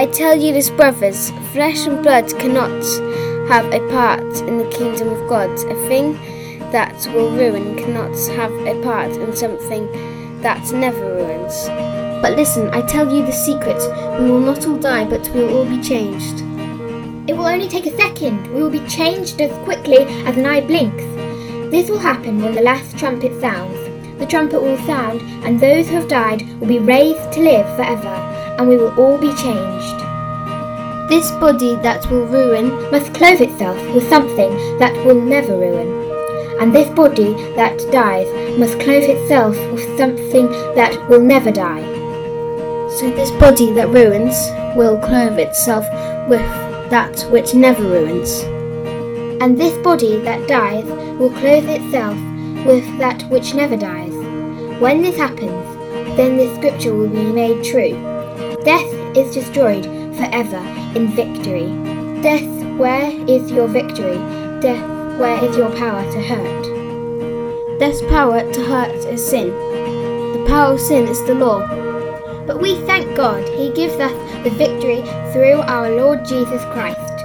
I tell you this, brothers, flesh and blood cannot have a part in the kingdom of God. A thing that will ruin cannot have a part in something that never ruins. But listen, I tell you the secret. We will not all die, but we will all be changed. It will only take a second. We will be changed as quickly as an eye blinks. This will happen when the last trumpet sounds. The trumpet will sound, and those who have died will be raised to live forever, and we will all be changed. This body that will ruin Must clothe itself with something that will never ruin. And this body that dies must clothe itself with something that will never die. So this body that ruins will clothe itself with that which never ruins. And this body that dies will clothe itself with that which never dies. When this happens, then this scripture will be made true. Death is destroyed forever in victory. Death, where is your victory? Death, where is your power to hurt? Death's power to hurt is sin. The power of sin is the law. But we thank God He gives us the victory through our Lord Jesus Christ.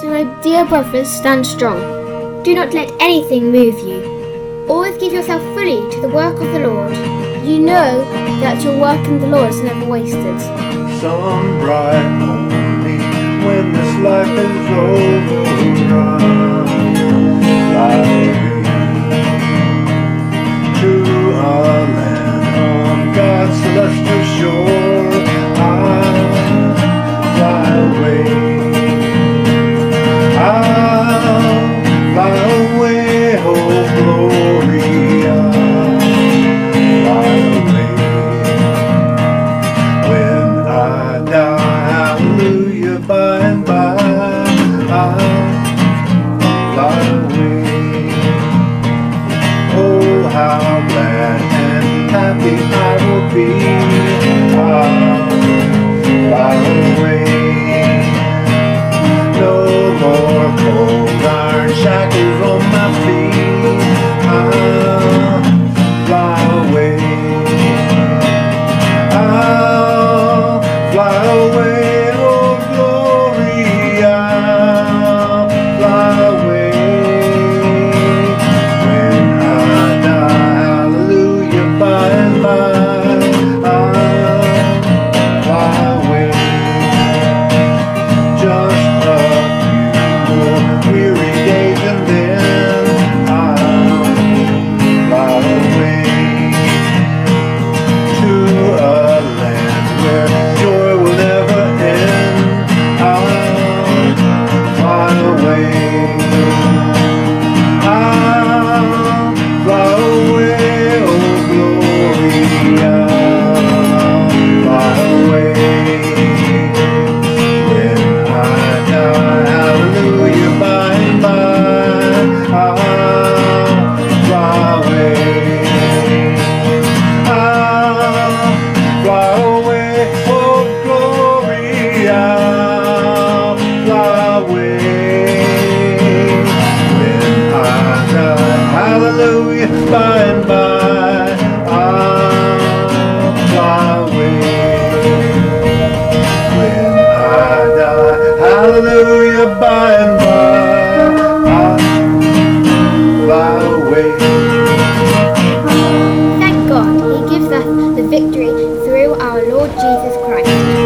So, my dear brothers, stand strong. Do not let anything move you. Always give yourself fully to the work of the Lord. You know that your work in the Lord is never wasted. Some bright morning when this life is over, be. Away. Thank God He gives us the victory through our Lord Jesus Christ.